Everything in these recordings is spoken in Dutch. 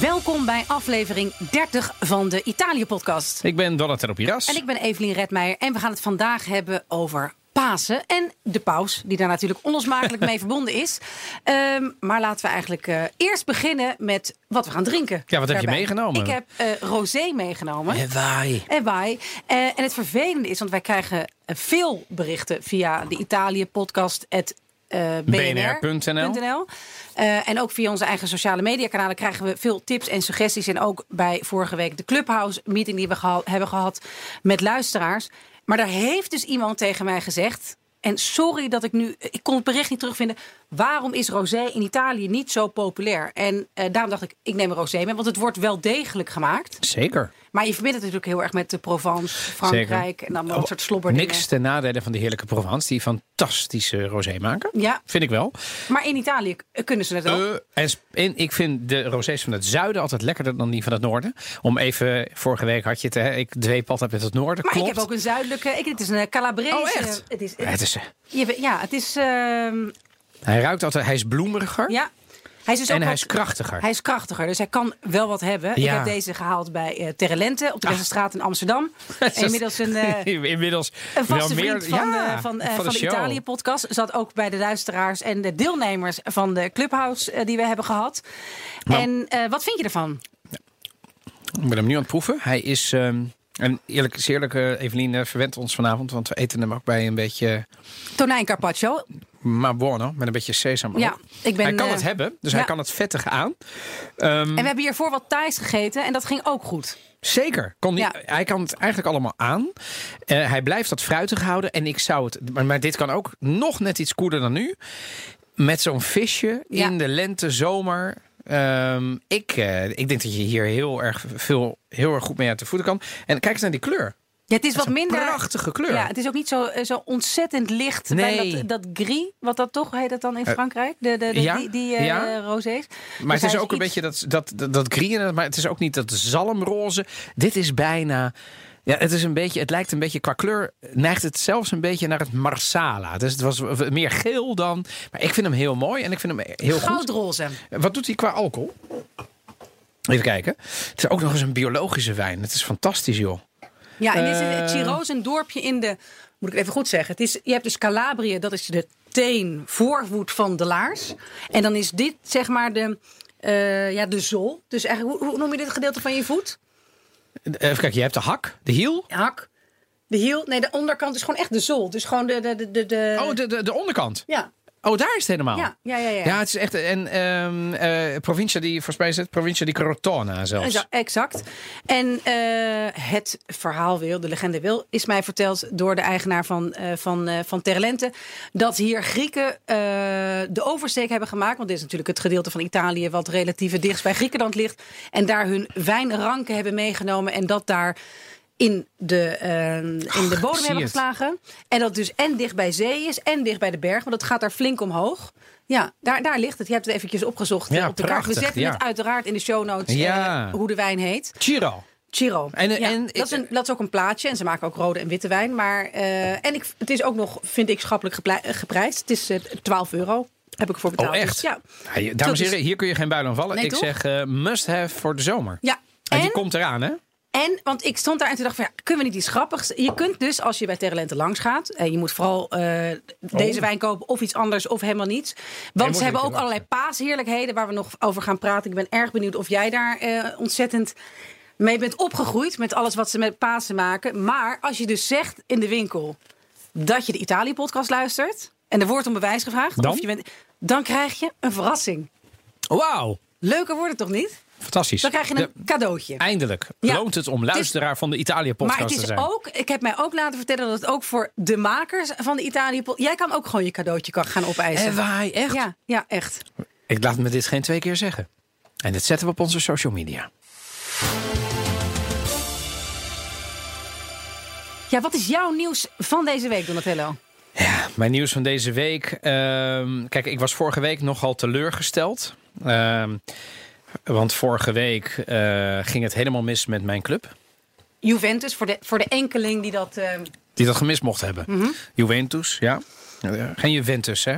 Welkom bij aflevering 30 van de Italië-podcast. Ik ben Donatello Piras. En ik ben Evelien Redmeijer. En we gaan het vandaag hebben over Pasen en de paus, die daar natuurlijk onlosmakelijk mee verbonden is. Ehm, maar laten we eigenlijk eh, eerst beginnen met wat we gaan drinken. Ja, wat heb je meegenomen? Ik heb eh, rosé meegenomen. En waai. En wij. Eh, en het vervelende is, want wij krijgen veel berichten via de Italië-podcast. BNR.nl. En ook via onze eigen sociale mediakanalen krijgen we veel tips en suggesties. En ook bij vorige week de Clubhouse meeting die we geha- hebben gehad met luisteraars. Maar daar heeft dus iemand tegen mij gezegd. En sorry dat ik nu. Ik kon het bericht niet terugvinden. Waarom is rosé in Italië niet zo populair? En eh, daarom dacht ik, ik neem een rosé mee. Want het wordt wel degelijk gemaakt. Zeker. Maar je verbindt het natuurlijk heel erg met de Provence, Frankrijk. En dan wel een soort slobberdingen. Niks ten nadele van de heerlijke Provence, die fantastische rosé maken. Ja, Vind ik wel. maar in Italië kunnen ze het ook. Eh, en, ik vind de rosés van het zuiden altijd lekkerder dan die van het noorden. Om even, vorige week had je het, hè, ik dweep altijd met het noorden. maar Klopt. ik heb ook een zuidelijke. Ik, het is een Calabrese. Oh, echt? Het is, Ja, het is, je- ja, het is. ehm, hij ruikt altijd, hij is bloemeriger ja. Hij is dus en ook hij wat- is krachtiger. Hij is krachtiger, dus hij kan wel wat hebben. Ik Ja. heb deze gehaald bij eh Terrelente op de Ah. Westerstraat in Amsterdam. Dat is- Inmiddels een, eh, Inmiddels een vaste meer, vriend van, ja, de, van, eh, van van de, show. Italië-podcast. Zat ook bij de luisteraars en de deelnemers van de Clubhouse eh, die we hebben gehad. Maar- en eh, wat vind je ervan? Ik ben hem nu aan het proeven. Hij is, ehm, en eerlijk is eerlijk, eh, Evelien eh, verwendt ons vanavond, want we eten hem ook bij een beetje Tonijn carpaccio. Ma buono, met een beetje sesam. Ja, ik ben, hij kan eh, het hebben, dus ja. hij kan het vettige aan. Ehm, En we hebben hiervoor wat Thais gegeten en dat ging ook goed. Zeker. Kon die, Ja. Hij kan het eigenlijk allemaal aan. Eh, hij blijft dat fruitig houden. En ik zou het. Maar, maar dit kan ook nog net iets koeler dan nu. Met zo'n visje Ja. in de lente, zomer. Ehm, ik, eh, ik denk dat je hier heel erg veel, heel erg goed mee uit de voeten kan. En kijk eens naar die kleur. Ja, het is Dat wat is minder. prachtige kleur. Ja, het is ook niet zo, eh, zo ontzettend licht Nee. dat, dat gris, wat dat toch heet dat dan in Eh, Frankrijk? De, de, de, ja, die die eh, ja. Maar Dus het is ook een iets- beetje dat, dat, dat, dat grien, maar het is ook niet dat zalmroze. Dit is bijna. Ja, het, is een beetje, het lijkt een beetje qua kleur, neigt het zelfs een beetje naar het marsala. Dus het was meer geel dan. Maar ik vind hem heel mooi en ik vind hem heel goed. Goudroze. Wat doet hij qua alcohol? Even kijken. Het is ook nog eens een biologische wijn. Het is fantastisch, joh. Ja, en dit is Eh. het Chiro is een dorpje in de, moet ik even goed zeggen. Het is, je hebt dus Calabrië, dat is de teen, voorvoet van de laars. En dan is dit zeg maar de, eh, ja, de zool. Dus eigenlijk, hoe, hoe noem je dit gedeelte van je voet? Even kijken, je hebt de hak, de hiel. Hak. De hiel, nee, de onderkant is gewoon echt de zool. Dus gewoon de, de, de, de, de- Oh, de, de, de onderkant. ja, Oh, daar is het helemaal. ja, ja, ja, ja. Ja, het is echt. En ehm eh provincia die, volgens mij is het provincia di Crotona zelfs. Ja, exact. En eh, het verhaal wil, de legende wil, is mij verteld door de eigenaar van, eh van, van Terlente. Dat hier Grieken de oversteek hebben gemaakt. Want dit is natuurlijk het gedeelte van Italië wat relatief dichtst bij Griekenland ligt. En daar hun wijnranken hebben meegenomen. En dat daar in de, eh, in de bodem hebben geslagen. En dat dus en dicht bij zee is en dicht bij de berg. Want het gaat daar flink omhoog. Ja, daar, daar ligt het. Je hebt het eventjes opgezocht eh, Ja, op de kaart. We zetten ja. het uiteraard in de show notes Ja. eh, hoe de wijn heet. Chiro. Chiro. En- Ja, en- dat, is een, dat is ook een plaatje. En ze maken ook rode en witte wijn. Maar, eh, en ik, het is ook nog, vind ik, schappelijk eh, geprijsd. Het is eh, 12 euro. Heb ik voor betaald. Oh, echt? Dus ja. Dames en heren, hier kun je geen buil aan vallen. Nee, ik toch? zeg eh, must have voor de zomer. ja. En, die En, komt eraan, hè? En, want ik stond daar en toen dacht van, ja, kunnen we niet iets grappigs? Je kunt dus, als je bij Terrelente langs gaat... en je moet vooral eh, deze wijn kopen of iets anders of helemaal niets. Want ze hebben ook allerlei paasheerlijkheden... waar we nog over gaan praten. Ik ben erg benieuwd of jij daar eh, ontzettend mee bent opgegroeid... met alles wat ze met Pasen maken. Maar als je dus zegt in de winkel dat je de Italië-podcast luistert... en er wordt om bewijs gevraagd... Dan? Of je bent, dan krijg je een verrassing. Wauw, Leuker wordt het toch niet? Fantastisch. Dan krijg je een De- cadeautje. Eindelijk Ja. loont het om luisteraar van de Maar Italië-podcast het te is zijn. ook, ik heb mij ook laten vertellen dat het ook voor de makers van de Italië. Jij kan ook gewoon je cadeautje gaan opeisen. En wij, echt? Ja, ja, echt. Ik laat me dit geen twee keer zeggen. En dit zetten we op onze social media. Ja, wat is jouw nieuws van deze week, Donatello? Ja, mijn nieuws van deze week. ehm, kijk, ik was vorige week nogal teleurgesteld. Ehm, want vorige week eh, ging het helemaal mis met mijn club. Juventus, voor de, voor de enkeling die dat... eh, Die dat gemist mocht hebben. Mhm. Juventus, ja. Geen Juventus, hè?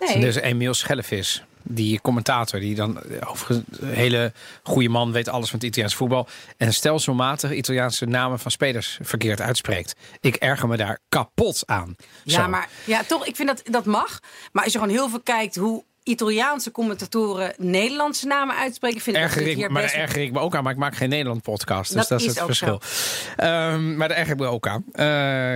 nee, Dus Emiel Schellevis, die commentator, die dan overigens een hele goede man weet alles van het Italiaans voetbal. En stelselmatig Italiaanse namen van spelers verkeerd uitspreekt. Ik erger me daar kapot aan. Ja, Zo. maar ja, toch, ik vind dat dat mag. Maar als je gewoon heel veel kijkt hoe Italiaanse commentatoren Nederlandse namen uitspreken, vind ik Erger hier maar best daar erger ik me ook aan, maar ik maak geen Nederland podcast. Dus Dat dat, is het verschil. Ehm, maar daar erger ik me ook aan.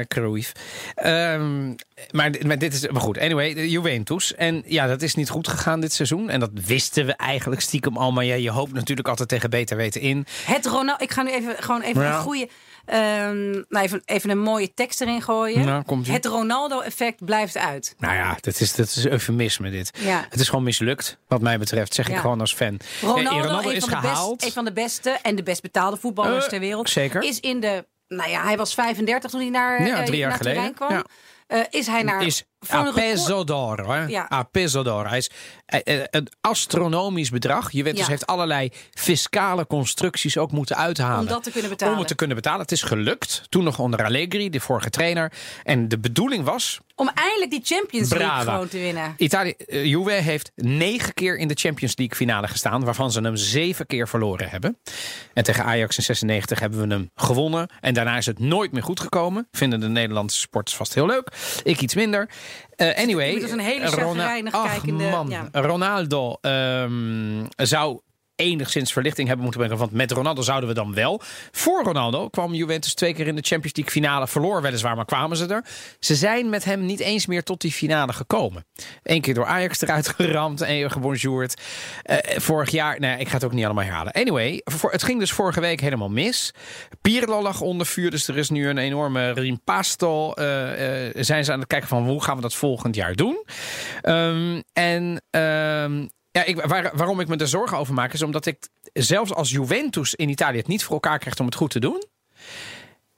Cruyff. Ehm, maar, maar dit is maar goed. Anyway, Juventus. En ja, dat is niet goed gegaan dit seizoen. En dat wisten we eigenlijk stiekem al. Maar ja, je hoopt natuurlijk altijd tegen beter weten in. Het Ronaldo. Ik ga nu even gewoon even Ja. een goede. Ehm, nou even, even een mooie tekst erin gooien. Nou, het Ronaldo-effect blijft uit. Nou ja, dat is, dat is eufemisme dit. Ja. Het is gewoon mislukt, wat mij betreft. Zeg ik gewoon als fan. Ronaldo, Eh, Ronaldo is gehaald. best, een van de beste en de best betaalde voetballers Eh, ter wereld. zeker. Is in de. Nou ja, hij was 35 toen hij naar, Ja, eh, drie jaar naar geleden. kwam. Ja. Is hij naar. is a peso d'oro. hè? Ja. A peso d'oro. Hij is eh, eh, een astronomisch bedrag. Juventus Ja. heeft allerlei fiscale constructies ook moeten uithalen. Om dat te kunnen betalen. Om het te kunnen betalen. Het is gelukt. Toen nog onder Allegri, de vorige trainer. En de bedoeling was... Om eindelijk die Champions League gewoon te winnen. Italië, eh, Juve heeft negen keer in de Champions League finale gestaan. Waarvan ze hem zeven keer verloren hebben. En tegen Ajax in 96 hebben we hem gewonnen. En daarna is het nooit meer goed gekomen. Vinden de Nederlandse sporters vast heel leuk. Ik iets minder. Eh, anyway. Het is een hele Rona- kijkende- man. ja. Ronaldo ehm, zou enigszins verlichting hebben moeten brengen. Want met Ronaldo zouden we dan wel. Voor Ronaldo kwam Juventus twee keer in de Champions League finale. Verloor weliswaar, maar kwamen ze er. Ze zijn met hem niet eens meer tot die finale gekomen. Eén keer door Ajax eruit geramd en gebonjourd. Eh, vorig jaar, ja, ik ga het ook niet allemaal herhalen. Anyway, voor, het ging dus vorige week helemaal mis. Pirlo lag onder vuur, dus er is nu een enorme rimpasto. eh eh, zijn ze aan het kijken van hoe gaan we dat volgend jaar doen? Ehm, en ehm, ja, ik, waar- waarom ik me er zorgen over maak, is omdat ik zelfs als Juventus in Italië het niet voor elkaar krijgt om het goed te doen.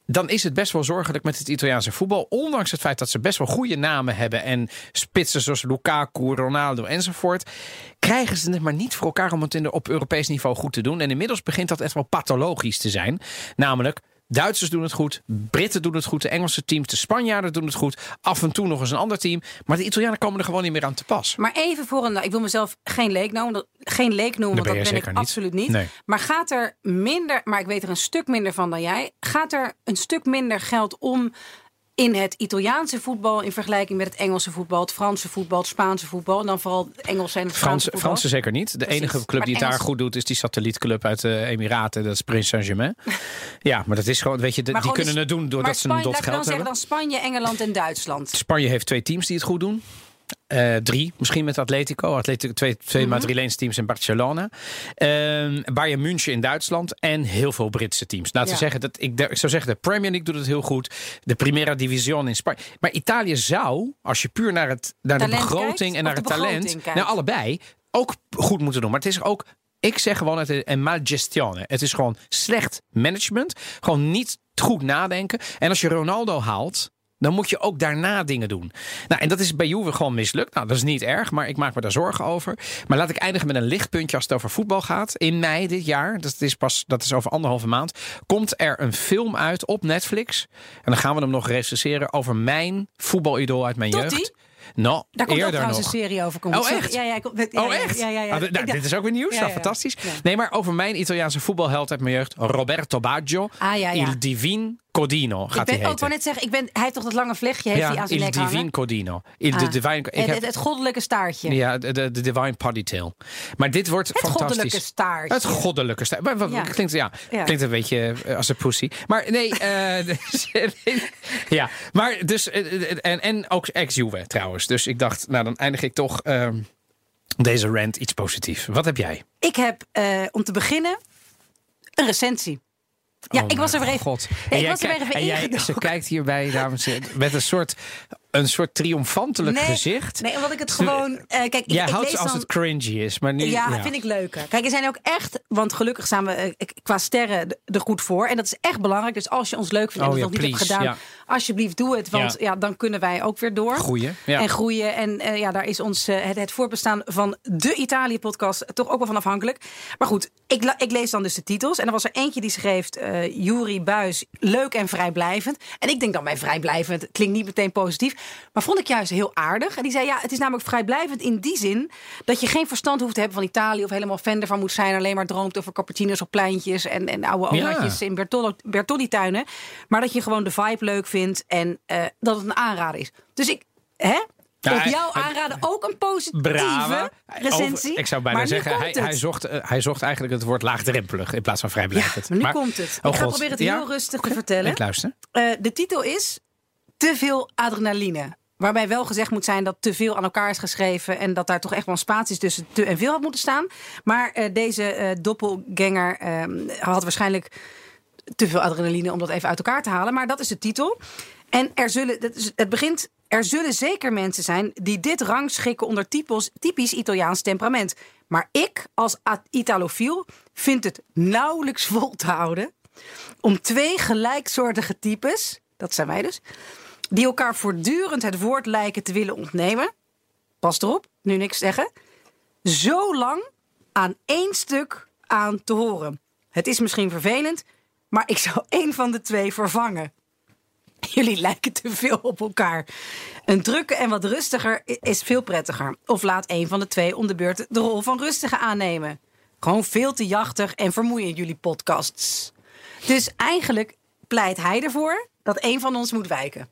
Dan is het best wel zorgelijk met het Italiaanse voetbal. Ondanks het feit dat ze best wel goede namen hebben. En spitsen zoals Lukaku, Ronaldo enzovoort. Krijgen ze het maar niet voor elkaar om het in de, op Europees niveau goed te doen. En inmiddels begint dat echt wel pathologisch te zijn. Namelijk, Duitsers doen het goed, Britten doen het goed, de Engelse teams, de Spanjaarden doen het goed. Af en toe nog eens een ander team. Maar de Italianen komen er gewoon niet meer aan te pas. Maar even voor een. Ik wil mezelf geen leek noemen. dat- Geen leek noemen, Dat want ben dat jij ben ik niet. absoluut niet. Nee. Maar gaat er minder. Maar ik weet er een stuk minder van dan jij. Gaat er een stuk minder geld om. In het Italiaanse voetbal in vergelijking met het Engelse voetbal, het Franse voetbal, het Spaanse voetbal. En dan vooral het Engelse en het Franse Frans. Fransen zeker niet. De Precies. enige club die het daar Engels- goed doet is die satellietclub uit de Emiraten. Dat is Prins Saint-Germain. ja, maar dat is gewoon, weet je, de- die gewoon kunnen dus- het doen doordat ze een dot ik dan geld zeggen hebben. dan Spanje, Engeland en Duitsland. Spanje heeft twee teams die het goed doen. Eh, drie, misschien met Atletico. Atletico twee twee Mhm. Madrileense teams in Barcelona. Ehm Bayern München in Duitsland. En heel veel Britse teams. Laten we Ja. zeggen, dat, ik, ik zou zeggen, de Premier League doet het heel goed. De Primera Division in Spanje. Maar Italië zou, als je puur naar, het, naar de begroting kijkt, en naar het talent... kijkt? Nou, allebei ook goed moeten doen. Maar het is ook... Ik zeg gewoon, het is een malgestione. Het is gewoon slecht management. Gewoon niet goed nadenken. En als je Ronaldo haalt, dan moet je ook daarna dingen doen. Nou, en dat is bij Juve gewoon mislukt. Nou, dat is niet erg, maar ik maak me daar zorgen over. Maar laat ik eindigen met een lichtpuntje als het over voetbal gaat. In mei dit jaar, dat is pas dat is over anderhalve maand, komt er een film uit op Netflix. En dan gaan we hem nog recenseren over mijn voetbalidool uit mijn Totti? jeugd. Nou, Daar komt ook trouwens nog. een serie over. Komt. Oh, Sorry. echt? Ja, ja, ik- ja, Oh, ja, echt? Ja, ja, ja. Ah, nou, dit is ook weer nieuws. Ja, nou, fantastisch. Nee, maar over mijn Italiaanse voetbalheld uit mijn jeugd, Roberto Baggio. Ah, ja, ja. Il Divin Codino Ik gaat hij ben ook heten. wel net zeggen, ik ben, hij heeft toch dat lange vlechtje heeft hij ja, aan zijn Il nek Divin hangen? Codino. Il Ah. de Divine, ik het, heb, het, het goddelijke staartje. ja, de, de, Divine Potty Tail. Maar dit wordt het fantastisch. goddelijke staartje. Het goddelijke staartje. Maar wat, Ja. Klinkt, ja, Ja. klinkt een beetje eh, als een pussy. Maar nee, eh, ja. Maar dus, eh, en, en ook ex-Juve trouwens. Dus ik dacht, nou dan eindig ik toch ehm, deze rant iets positiefs. Wat heb jij? Ik heb, om te beginnen, een recensie. Ja, Oh ik was er weer even, God. Ja, En ik jij was er weer even jij. Ze kijkt hierbij, dames en heren, met een soort een soort triomfantelijk Nee, gezicht. Nee, omdat ik het gewoon... eh, kijk, ik, Jij ik houdt lees als dan, het cringy is, maar niet. Ja, vind ik leuker. Kijk, er zijn ook echt, want gelukkig staan we eh, qua sterren er goed voor. En dat is echt belangrijk. Dus als je ons leuk vindt en Oh dat ja, nog niet hebt gedaan, alsjeblieft doe het. Want Ja. ja. dan kunnen wij ook weer door. Groeien. Ja. En groeien. En eh, ja, daar is ons het, het voortbestaan van de Italië-podcast toch ook wel van afhankelijk. Maar goed, ik, ik lees dan dus de titels. En er was er eentje die schreef: Jury Buis, leuk en vrijblijvend. En ik denk dan bij vrijblijvend klinkt niet meteen positief. Maar vond ik juist heel aardig. En die zei: ja, het is namelijk vrijblijvend in die zin dat je geen verstand hoeft te hebben van Italië. of helemaal fan ervan moet zijn. Alleen maar droomt over cappuccino's op pleintjes. en, en oude Ja. omaatjes in Bertolli-tuinen. Maar dat je gewoon de vibe leuk vindt. en eh, dat het een aanrader is. Dus ik. Hè? Ja, Op jou aanraden ook een positieve Brave. recensie. Over- ik zou bijna zeggen, hij, hij, zocht, eh, hij zocht eigenlijk het woord laagdrempelig in plaats van Ja, vrijblijvend. maar nu komt het. oh ik ga God. proberen het Ja? heel rustig te vertellen. Ik luister. Eh, de titel is Te veel adrenaline. Waarbij wel gezegd moet zijn dat te veel aan elkaar is geschreven. En dat daar toch echt wel spaties tussen te en veel had moeten staan. Maar eh, deze eh doppelganger eh, had waarschijnlijk te veel adrenaline om dat even uit elkaar te halen. Maar dat is de titel. En er zullen, het begint. Er zullen zeker mensen zijn die dit rangschikken onder typos, typisch Italiaans temperament. Maar ik, als Italofiel, vind het nauwelijks vol te houden om twee gelijksoortige types, dat zijn wij dus, die elkaar voortdurend het woord lijken te willen ontnemen. Pas erop, nu niks zeggen. Zo lang aan één stuk aan te horen. Het is misschien vervelend, maar ik zou één van de twee vervangen. Jullie lijken te veel op elkaar. Een drukke en wat rustiger is veel prettiger. Of laat een van de twee om de beurt de rol van rustige aannemen. Gewoon veel te jachtig en vermoeiend, jullie podcasts. Dus eigenlijk pleit hij ervoor dat een van ons moet wijken.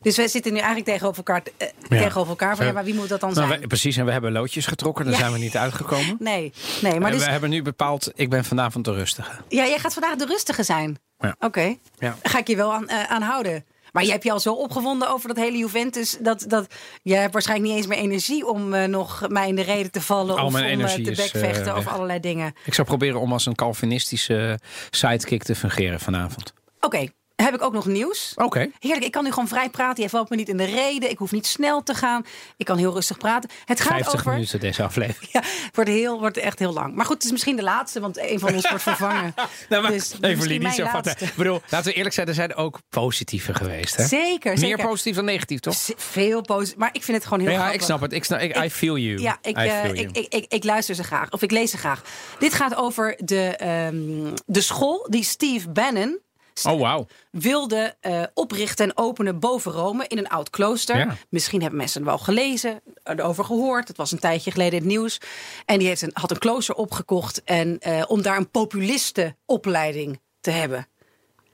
Dus wij zitten nu eigenlijk tegenover elkaar, eh, Ja. tegenover elkaar van ja, maar wie moet dat dan Nou, zijn? wij- precies, en we hebben loodjes getrokken, daar Ja. zijn we niet uitgekomen. Nee, nee, maar dus, we hebben nu bepaald, ik ben vanavond de rustige. ja, jij gaat vandaag de rustige zijn. Ja. Oké, Ja. Ga ik je wel aan, eh, aan houden. Maar je hebt je al zo opgewonden over dat hele Juventus. Dat, dat, je hebt waarschijnlijk niet eens meer energie om eh, nog mij in de reden te vallen. Al of om energie te bekvechten of allerlei dingen. Ik zou proberen om als een Calvinistische sidekick te fungeren vanavond. Oké, heb ik ook nog nieuws. Oké. Heerlijk, ik kan nu gewoon vrij praten. Je valt me niet in de reden. Ik hoef niet snel te gaan. Ik kan heel rustig praten. Het gaat 50 over. minuten deze aflevering. Ja, wordt, heel, wordt echt heel lang. Maar goed, het is misschien de laatste, want een van ons wordt vervangen. Nou, maar Dus Evelien, niet zo vatten. Ik bedoel, laten we eerlijk zijn, er zijn ook positieve geweest. Hè? Zeker, Meer zeker. positief dan negatief, toch? Z- Veel positief. Maar ik vind het gewoon heel Ja, grappig. ik snap het. Ik, snap, ik, I feel you. Ja, ik, feel you. ik, ik, ik, ik luister ze graag. Of ik lees ze graag. Dit gaat over de, ehm, de school die Steve Bannon oh, wauw. wilde eh, oprichten en openen boven Rome in een oud klooster. Ja. Misschien hebben mensen wel gelezen, erover gehoord. Het was een tijdje geleden in het nieuws. En die heeft een, had een klooster opgekocht en, eh, om daar een populistenopleiding te hebben.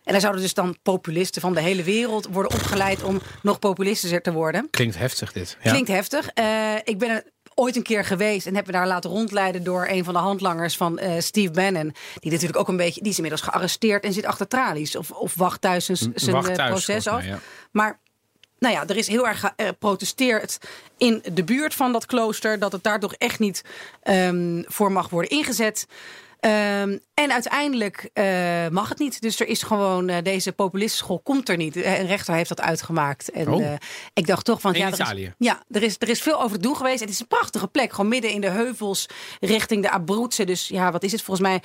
En daar zouden dus dan populisten van de hele wereld worden opgeleid om nog populistischer te worden. Klinkt heftig dit. Ja. Klinkt heftig. Eh, ik ben er ooit een keer geweest en heb me daar laten rondleiden door een van de handlangers van eh, Steve Bannon. Die natuurlijk ook een beetje, die is inmiddels gearresteerd en zit achter tralies. Of, of wacht thuis zijn, zijn eh, thuis, proces af. mij, ja. Maar nou ja, er is heel erg geprotesteerd in de buurt van dat klooster. Dat het daar toch echt niet ehm, voor mag worden ingezet. Ehm, en uiteindelijk eh, mag het niet. Dus er is gewoon, eh, deze populistenschool komt er niet. Eh, Een rechter heeft dat uitgemaakt. En Oh. ik dacht toch van... In ja, er is- Italië? ja, er is, er is veel over te doen geweest. Het is een prachtige plek. Gewoon midden in de heuvels richting de Abruzze. Dus ja, wat is het volgens mij?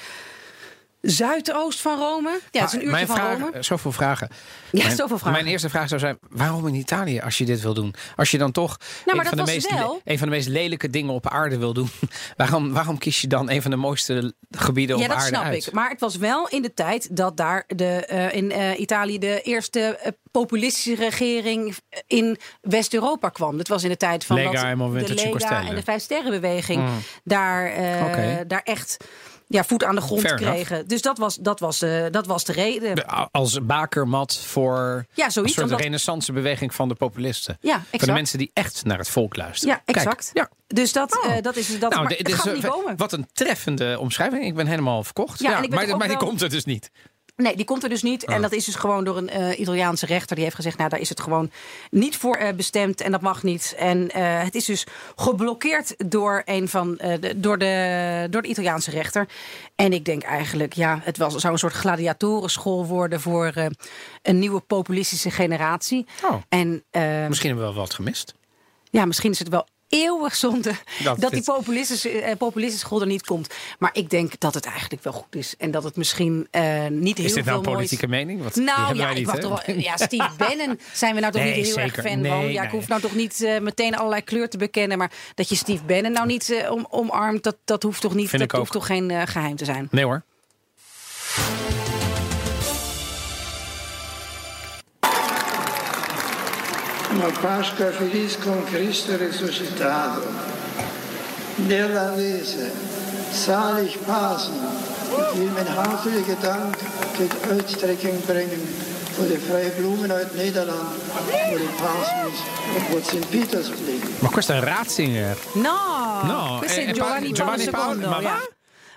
Zuidoost van Rome. Ja, het is een uurtje mijn van vraag, Rome. Zoveel vragen. Ja, mijn, zoveel vragen. Mijn eerste vraag zou zijn: waarom in Italië als je dit wil doen? Als je dan toch maar een, dat van de meest, wel- le- een van de meest lelijke dingen op aarde wil doen, waarom, waarom kies je dan een van de mooiste gebieden Ja, op dat aarde snap uit? ik. Maar het was wel in de tijd dat daar de, eh, in eh, Italië de eerste eh, populistische regering in West-Europa kwam. Dat was in de tijd van Lega dat de Lega en de Vijfsterrenbeweging daar, eh, Oké. daar echt ja, voet aan de grond Fair enough. kregen. Dus dat was, dat, was, eh, dat was de reden. De- Als bakermat voor Ja, een zoiets. soort omdat- renaissance beweging van de populisten. Ja, Van de exact. mensen die echt naar het volk luisteren. Ja, Kijk, exact. ja. Dus dat, Oh. eh, dat is dat. Nou, maar dit het is gaat een- niet komen. Wat een treffende omschrijving. Ik ben helemaal verkocht. Ja, maar maar die komt er dus niet. Nee, die komt er dus niet. En Ah. dat is dus gewoon door een eh, Italiaanse rechter. Die heeft gezegd, nou, daar is het gewoon niet voor eh, bestemd. En dat mag niet. En eh, het is dus geblokkeerd door, een van, de, door, de, door de Italiaanse rechter. En ik denk eigenlijk, ja, het was, zou een soort gladiatorenschool worden... voor een nieuwe populistische generatie. Oh. En Misschien hebben we wel wat gemist. ja, misschien is het wel eeuwig zonde Dat dat, die populistische, eh, populistische school er niet komt. Maar ik denk dat het eigenlijk wel goed is. En dat het misschien eh, niet heel Is dit nou een veel moois- politieke mening? Die nou ja, niet, toch wel. Ja, Steve Bannon zijn we nou toch Nee, niet heel zeker. erg fan Nee, van. Ja, nee. ik hoef nou toch niet eh, meteen allerlei kleur te bekennen. Maar dat je Steve Bannon nou niet om, omarmt, dat, dat hoeft toch niet. Vind dat hoeft toch geen eh, geheim te zijn. Nee hoor. Uma Páscoa feliz com Cristo ressuscitado. Nederlandese, zalig Pasen. Ik wil mijn hartelijke dank tot uitstrekking brengen voor de vrije bloemen uit Nederland, voor de paasmis op wat Sint-Pietersplein. Maar questa razzinger. Nou, No, questo eh, è eh, Giovanni, Giovanni Paolo Paolo- II, maar ja. waar?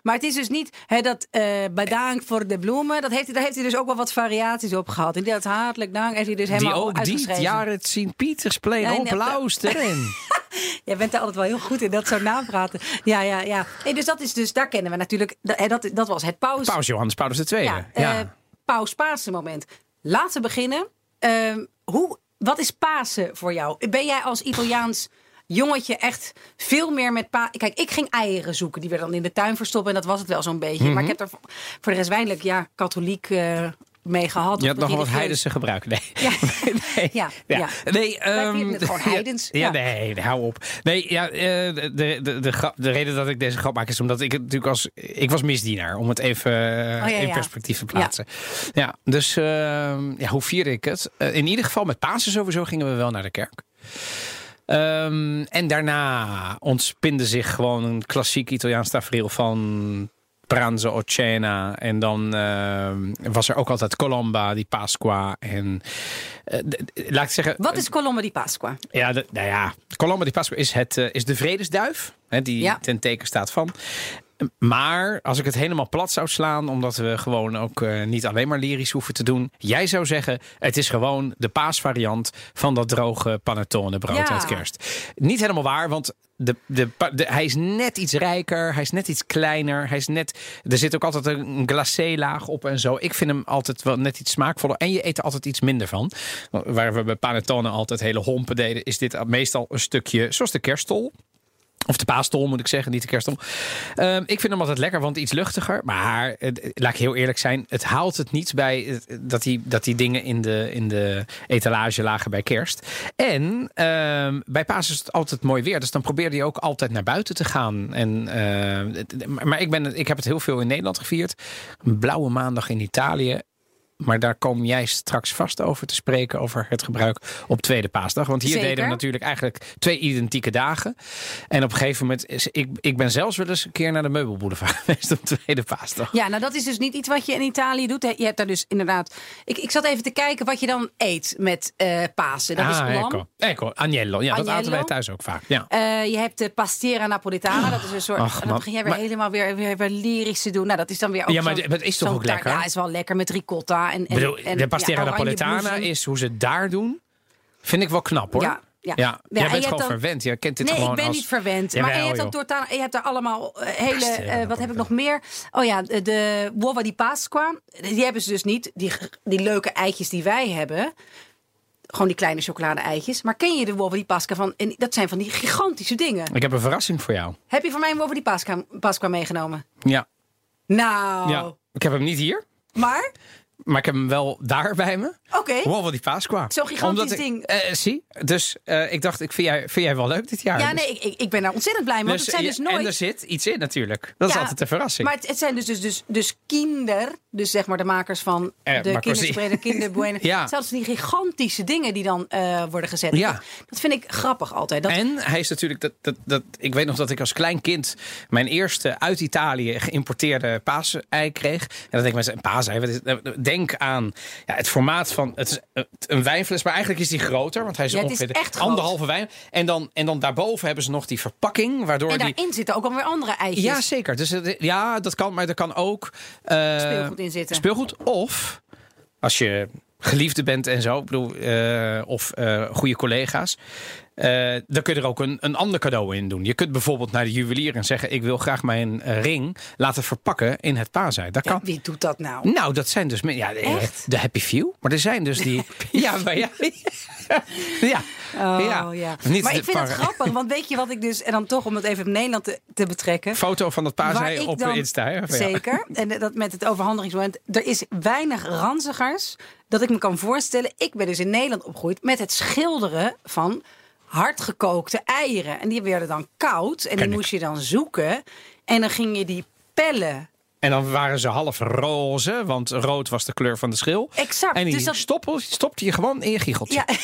Maar het is dus niet hè, dat eh bedankt voor de bloemen. Dat heeft, hij- daar heeft hij dus ook wel wat variaties op gehad. En dat hartelijk dank heeft hij dus Die helemaal ook dit jaar het Sint-Pietersplein net- luisteren. Jij bent er altijd wel heel goed in, dat zo napraten. Ja, ja, ja. Nee, dus dat is dus, daar kennen we natuurlijk. Dat, dat, dat was het paus. Paus Johannes Paulus II. Ja, Ja, eh, paus Pasen moment. Laten we beginnen. Ehm, hoe, wat is Pasen voor jou? Ben jij als Italiaans jongetje echt veel meer met pa. Kijk, ik ging eieren zoeken. Die werden dan in de tuin verstoppen. En dat was het wel zo'n beetje. Mhm. Maar ik heb er voor de rest weinig ja, katholiek eh, mee gehad. Je had nog wel wat heidense gebruiken. Nee. Ja. nee. Ja, ja. Nee, ehm, het gewoon heidens. Ja, Ja. nee, hou op. Nee, ja, eh, de, de, de, de, grap- de reden dat ik deze grap maak is omdat ik het natuurlijk als... Ik was misdienaar, om het even eh, Oh, in perspectief te plaatsen. Ja, dus ehm, ja, hoe vierde ik het? In ieder geval met Pasen sowieso gingen we wel naar de kerk. Ehm, en daarna ontspinde zich gewoon een klassiek Italiaans tafereel van pranzo o cena. En dan ehm, was er ook altijd colomba, die Pasqua. En eh, laat ik zeggen... Wat is Colombo di Pasqua? Ja, de, nou ja, Colomba di Pasqua is, het, eh, is de vredesduif. Hè, die Ja. ten teken staat van. Maar als ik het helemaal plat zou slaan, omdat we gewoon ook eh, niet alleen maar lyrisch hoeven te doen. Jij zou zeggen, het is gewoon de paasvariant van dat droge panettone brood Ja. uit kerst. Niet helemaal waar, want de, de, hij is net iets rijker, hij is net iets kleiner. Hij is net, er zit ook altijd een glacé-laag op en zo. Ik vind hem altijd wel net iets smaakvoller. En je eet er altijd iets minder van. Waar we bij panettone altijd hele hompen deden, is dit meestal een stukje, zoals de kerststol. Of de paastol moet ik zeggen, niet de kerststol. Ehm, ik vind hem altijd lekker, want iets luchtiger. Maar laat ik heel eerlijk zijn, het haalt het niet bij eh, dat die, dat die dingen in de, in de etalage lagen bij kerst. En ehm, bij paas is het altijd mooi weer. Dus dan probeerde je ook altijd naar buiten te gaan. En, eh, maar ik, ben, ik heb het heel veel in Nederland gevierd. Blauwe maandag in Italië. Maar daar kom jij straks vast over te spreken, over het gebruik op tweede paasdag. Want hier Zeker. deden we natuurlijk eigenlijk twee identieke dagen. En op een gegeven moment, is, ik, ik ben zelfs wel eens een keer naar de meubelboulevard geweest op tweede paasdag. Ja, nou dat is dus niet iets wat je in Italië doet. Je hebt daar dus inderdaad... Ik, ik zat even te kijken wat je dan eet met eh Pasen. Dat is lam. Ah, ecco. Ecco, agnello. Ja, dat Agnello. aten wij thuis ook vaak. Ja. Eh, je hebt de pastiera napolitana. Dat is een soort. Ach, en dan begin jij weer Maar- helemaal weer, weer, weer lyrisch te doen. Nou, dat is dan weer ook Ja, maar het is toch ook lekker? Ja, is wel lekker met ricotta en. en, Ik bedoel, en de pastiera ja, napoletana is hoe ze het daar doen. Vind ik wel knap hoor. Ja, ja. ja. Ja, Jij bent gewoon dan- verwend. Kent dit Nee, gewoon ik ben als... niet verwend. Jawel, maar je hebt, ook tortana, je hebt daar allemaal eh, hele. Eh, wat heb ik nog meer? Oh ja, de, de uova di Pasqua. Die hebben ze dus niet. Die, die leuke eitjes die wij hebben. Gewoon die kleine chocolade-eitjes. Maar ken je de uova di Pasqua van? En dat zijn van die gigantische dingen. Ik heb een verrassing voor jou. Heb je voor mij een uova di Pasqua, Pasqua meegenomen? Ja. Nou, ja. Ik heb hem niet hier. maar Maar ik heb hem wel daar bij me. oké. Wow, wat die Pasqua. Zo'n gigantisch Omdat ik- ding. eh, zie, dus eh, ik dacht, ik vind, jij, vind jij wel leuk dit jaar? Ja, Dus- nee, ik, ik, ben daar ontzettend blij mee. Want dus, het zijn dus nooit. En er zit iets in natuurlijk. Dat is altijd een verrassing. Maar het, het zijn dus, dus, dus, dus kinder, dus zeg maar de makers van Eh, de maar kinderspreiden, kinderbuenen. Ja. Zelfs die gigantische dingen die dan worden gezet. Ja. Dat, dat vind ik grappig altijd. Dat, En hij is natuurlijk, dat, dat, dat, ik weet nog dat ik als klein kind mijn eerste uit Italië geïmporteerde paasei kreeg. En dan denk ik mensen, een paasei, wat is, denk aan ja, het formaat van het is eh, een wijnfles, maar eigenlijk is die groter, want hij is Ja, is ongeveer echt groot. anderhalve wijn. En dan, en dan daarboven hebben ze nog die verpakking, waardoor En die. daarin zitten ook alweer andere eitjes. Ja, zeker. Dus het- ja, dat kan, maar er kan ook eh, Speelgoed in zitten. Speelgoed of als je geliefde bent en zo, ik bedoel, eh, of eh, goede collega's. Eh, dan kun je er ook een, een ander cadeau in doen. Je kunt bijvoorbeeld naar de juwelier en zeggen: Ik wil graag mijn eh, ring laten verpakken in het paasei. Dat Ja, kan. wie doet dat nou? Nou, dat zijn dus ja, de, Echt? de Happy Few. Maar er zijn dus die. Ja, maar ja. ja. Oh, ja. Niet maar ik vind het grappig, want weet je wat ik dus... En dan toch om het even op Nederland te, te betrekken. Foto van het Waar paasei op dan- Insta. hè? Ja. Zeker. En dat met het overhandelingsmoment. Er is weinig ranzigers dat ik me kan voorstellen. Ik ben dus in Nederland opgegroeid met het schilderen van hardgekookte eieren. En die werden dan koud. En die moest je dan zoeken. En dan ging je die pellen. En dan waren ze half roze, want rood was de kleur van de schil. Exact. En die Dus dat- stoppel, stopte je gewoon in je giecheltje. Ja.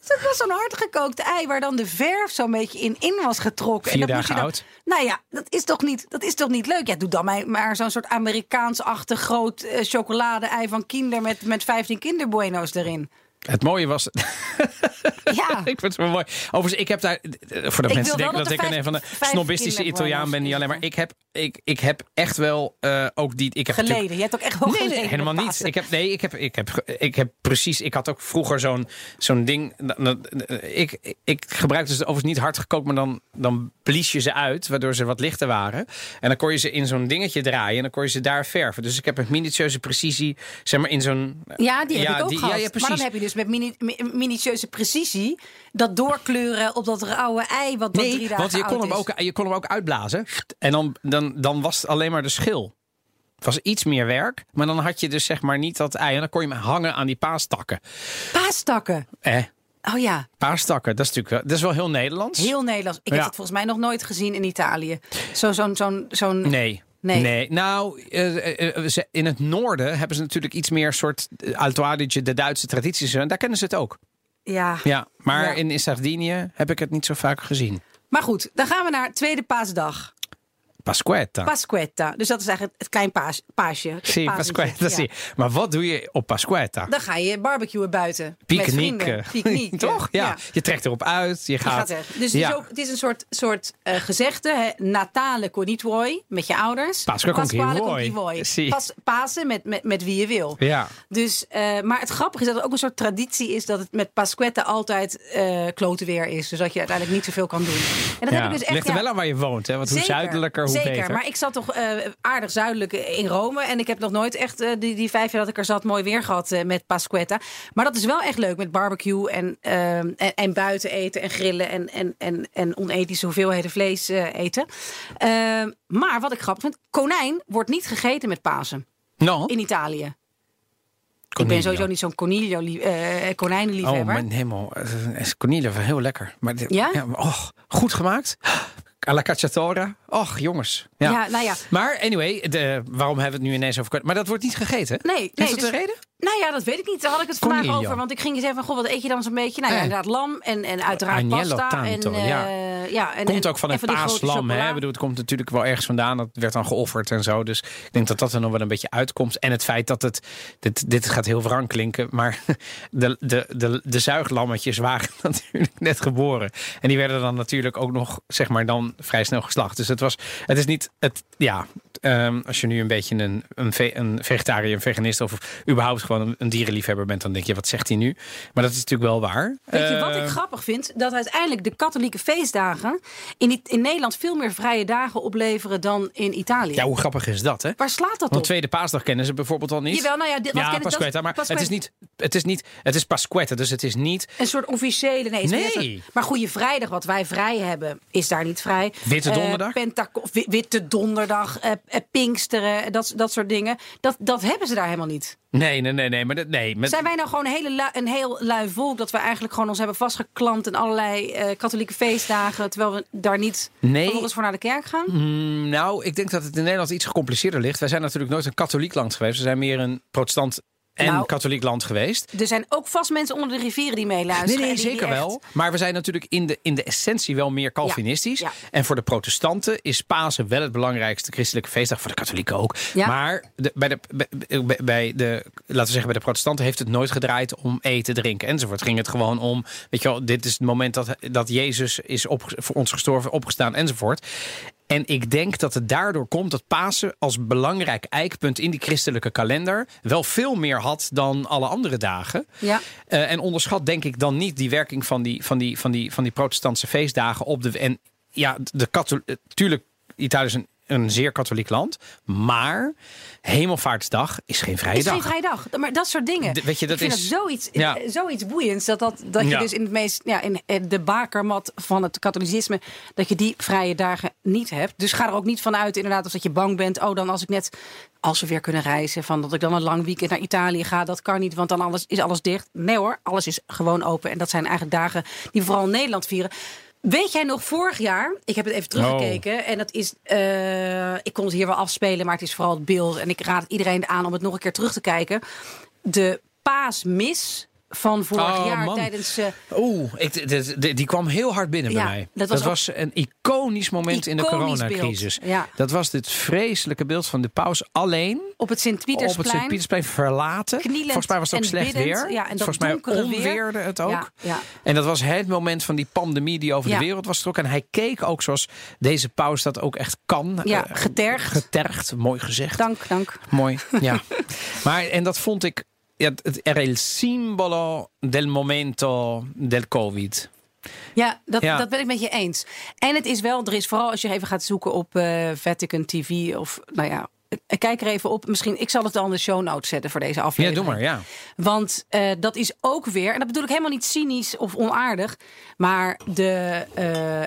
Dus dat was zo'n hardgekookt ei waar dan de verf zo'n beetje in, in was getrokken. Vier en dat dagen je dan, oud. Nou ja, dat is toch niet, dat is toch niet leuk? Ja, doe dan maar, maar zo'n soort Amerikaans-achtig groot eh, chocolade-ei van Kinder met, met 15 kinderbueno's erin. Het mooie was. Ja. ik vind het wel mooi. Overigens, ik heb daar. Voor de Ik mensen denken dat, ik een van de snobistische Italiaan ben. Niet alleen maar. Ik heb, ik, ik heb echt wel eh, ook die. Ik heb Geleden. Je hebt ook echt wel Nee, helemaal niet. Ik heb, nee, ik heb, ik heb, ik heb precies. Ik had ook vroeger zo'n zo'n ding. Ik, ik gebruikte ze overigens niet hard gekookt, maar dan, dan blies je ze uit, waardoor ze wat lichter waren. En dan kon je ze in zo'n dingetje draaien en dan kon je ze daar verven. Dus ik heb met minutieuze precisie, zeg maar in zo'n. Ja, die heb Ja, ik ook die- gehad. ja, maar dan heb je dus met mini, mi- minutieuze precisie dat doorkleuren op dat rauwe ei wat dan drie Nee, dagen want je kon, hem is. ook, je kon hem ook uitblazen. En dan, dan, dan was het alleen maar de schil. Het was iets meer werk, maar dan had je dus zeg maar niet dat ei. En dan kon je hem hangen aan die paastakken. Paastakken. Eh, Oh ja, paastakken, dat is natuurlijk dat is wel heel Nederlands. heel Nederlands. Ik Ja. heb het volgens mij nog nooit gezien in Italië. Zo- Zo'n zo'n zo'n Nee. Nee. Nou, eh, eh, eh, in het noorden hebben ze natuurlijk iets meer soort eh, Alto Adige, de Duitse tradities. En daar kennen ze het ook. Ja. Ja, maar Ja. In Sardinië heb ik het niet zo vaak gezien. Maar goed, dan gaan we naar tweede paasdag. Pasquetta. Pasquetta. Dus dat is eigenlijk het klein paas, paasje. Sì. Pasquetta, Ja. sì. Maar wat doe je op Pasquetta? Dan ga je barbecuen buiten. Picknicken. Picknicken. Toch? Ja. Je trekt erop uit. Je Je gaat. gaat weg. Dus het, is ook, het is een soort, soort eh, gezegde. Hè? Natale con i tuoi, met je ouders. Pasqua con vuoi. Sì. Pas, Pasen met, met, met wie je wil. Ja. Dus, eh, maar het grappige is dat het ook een soort traditie is dat het met Pasquetta altijd eh klote weer is. Dus dat je uiteindelijk niet zoveel kan doen. En dat heb ik dus echt. Ligt er wel aan waar je woont. Hè? Want hoe zuidelijker, hoe zeker. beter. Maar ik zat toch eh, aardig zuidelijk in Rome. En ik heb nog nooit echt eh, die, die vijf jaar dat ik er zat mooi weer gehad eh, met Pasquetta. Maar dat is wel echt leuk met barbecue en, eh, en, en buiten eten en grillen en, en, en, en onethische hoeveelheden vlees eh, eten. Eh, maar wat ik grappig vind, konijn wordt niet gegeten met Pasen no? in Italië. Ik ben sowieso niet zo'n eh, konijnenliefhebber. Oh, mijn hemel. Eh, Is Cornelia wel heel lekker. Maar dit- Ja? maar, och, goed gemaakt. Alla cacciatora. Och, jongens. Ja. Ja, nou ja. Maar anyway, de, waarom hebben we het nu ineens over... Maar dat wordt niet gegeten? Nee, Heeft nee, dat dus- een reden? Nou ja, dat weet ik niet. Daar had ik het vandaag over. Want ik ging zeggen van, goh, wat eet je dan zo'n beetje? Nou ja, Eh. inderdaad lam en, en uiteraard Agnello pasta. tanto, en, ja. eh, ja en, Komt ook van het paaslam. Hè? chocola. Ik bedoel, het komt natuurlijk wel ergens vandaan. Dat werd dan geofferd en zo. Dus ik denk dat dat er nog wel een beetje uitkomt. En het feit dat het... Dit, dit gaat heel wrang klinken. Maar de, de, de, de zuiglammetjes waren natuurlijk net geboren. En die werden dan natuurlijk ook nog, zeg maar, dan vrij snel geslacht. Dus het was... Het is niet... Het, ja, ehm, als je nu een beetje een, een, ve- een vegetariër, een veganist... of überhaupt gewoon een, een dierenliefhebber bent... dan denk je, wat zegt hij nu? Maar dat is natuurlijk wel waar. Weet je wat ik grappig vind? Dat uiteindelijk de katholieke feestdagen in, in Nederland veel meer vrije dagen opleveren dan in Italië. Ja, hoe grappig is dat, hè? Waar slaat dat Want op? tweede paasdag kennen ze bijvoorbeeld al niet. Jawel, nou ja, dit, wat ja, dat- Pasquetta, maar Pasquetta. het is niet, het is niet, het is Pasquetta, dus het is niet Een soort officiële. Nee, een Nee. maar Goede Vrijdag, wat wij vrij hebben, is daar niet vrij. Witte Eh, Donderdag? Pentaco- wi- Witte Donderdag, eh, eh, Pinksteren, dat, dat soort dingen. Dat, dat hebben ze daar helemaal niet. Nee, nee, nee, nee, maar dat, nee. Met, Zijn wij nou gewoon een, hele lui- een heel lui volk dat we eigenlijk gewoon ons hebben vastgeklampt in allerlei eh, katholieke feestdagen, terwijl we daar niet Nee. voor naar de kerk gaan? Mm, nou, ik denk dat het in Nederland iets gecompliceerder ligt. Wij zijn natuurlijk nooit een katholiek land geweest. We zijn meer een protestant en Nou, katholiek land geweest. Er zijn ook vast mensen onder de rivieren die meeluisteren. Nee, zeker echt- wel. Maar we zijn natuurlijk in de, in de essentie wel meer Calvinistisch. Ja, ja. En voor de protestanten is Pasen wel het belangrijkste christelijke feestdag. Voor de katholieken ook. Ja. Maar de, bij, de, bij, bij de, laten we zeggen, bij de protestanten heeft het nooit gedraaid om eten, drinken enzovoort. Ging het gewoon om, weet je wel, dit is het moment dat, dat Jezus is op, voor ons gestorven, opgestaan enzovoort. En ik denk dat het daardoor komt dat Pasen als belangrijk eikpunt in die christelijke kalender wel veel meer had dan alle andere dagen. Ja. Eh, en onderschat denk ik dan niet die werking van die, van die, van die, van die protestantse feestdagen op de. En ja, de katholiek. Tuurlijk, Italië is een, een zeer katholiek land. Maar Hemelvaartsdag is geen vrije is dag. geen vrije dag. Maar dat soort dingen. De- weet je, dat ik vind is- dat zoiets, Ja. zoiets boeiends. Dat, dat, dat je Ja. dus in het meest, ja, in de bakermat van het katholicisme, dat je die vrije dagen niet hebt. Dus ga er ook niet vanuit, inderdaad, als dat je bang bent. Oh, dan als ik net, als we weer kunnen reizen, van dat ik dan een lang weekend naar Italië ga. Dat kan niet, want dan alles, is alles dicht. Nee hoor, alles is gewoon open. En dat zijn eigenlijk dagen die vooral Nederland vieren. Weet jij nog vorig jaar? Ik heb het even teruggekeken. En dat is. eh, ik kon het hier wel afspelen, maar het is vooral het beeld. En ik raad iedereen aan om het nog een keer terug te kijken. De paasmis van vorig Oh, jaar man. tijdens. eh, Oeh, ik, dit- die kwam heel hard binnen Ja, bij mij. dat Dat was een iconisch moment in de coronacrisis. ja. Dat was dit vreselijke beeld van de paus alleen op het op het Sint-Pietersplein. Sint-Pietersplein verlaten. Knielend Volgens mij was het ook slecht biddend. weer. Ja, en dat Volgens mij donkere weer. onweerde het ook. Ja. En dat was het moment van die pandemie die over de wereld was getrokken. En hij keek ook zoals deze paus dat ook echt kan. Ja, Eh, getergd. Getergd, mooi gezegd. Dank, dank. Mooi, ja. maar en dat vond ik... Ja, het era il simbolo del momento del covid. Ja dat, Ja. dat ben ik met je eens. En het is wel, er is vooral als je even gaat zoeken op eh, Vatican TV of nou ja. eh, Kijk er even op. Misschien, ik zal het dan in de show notes zetten voor deze Ja, aflevering. doe maar, ja. Want eh, dat is ook weer, en dat bedoel ik helemaal niet cynisch of onaardig, maar de,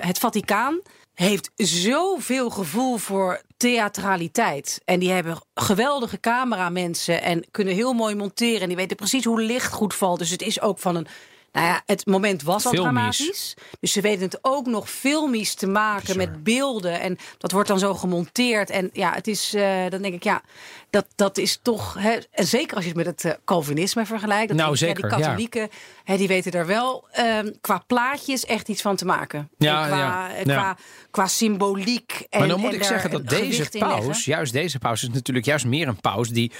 het Vaticaan heeft zoveel gevoel voor theatraliteit. En die hebben geweldige cameramensen en kunnen heel mooi monteren. En die weten precies hoe licht goed valt. Dus het is ook van een. Nou ja, het moment was al dramatisch. Dus ze weten het ook nog filmisch te maken met beelden. En dat wordt dan zo gemonteerd. En ja, het is, eh, dan denk ik, ja, dat, dat is toch. Hè, en zeker als je het met het eh, Calvinisme vergelijkt. Dat Nou, ik, zeker, Ja, die katholieken, hè, die weten er wel ehm, qua plaatjes echt iets van te maken. Ja, qua, ja, eh, ja. Qua, qua symboliek. En, Maar dan moet en ik daar zeggen dat deze paus, juist deze paus, is natuurlijk juist meer een paus die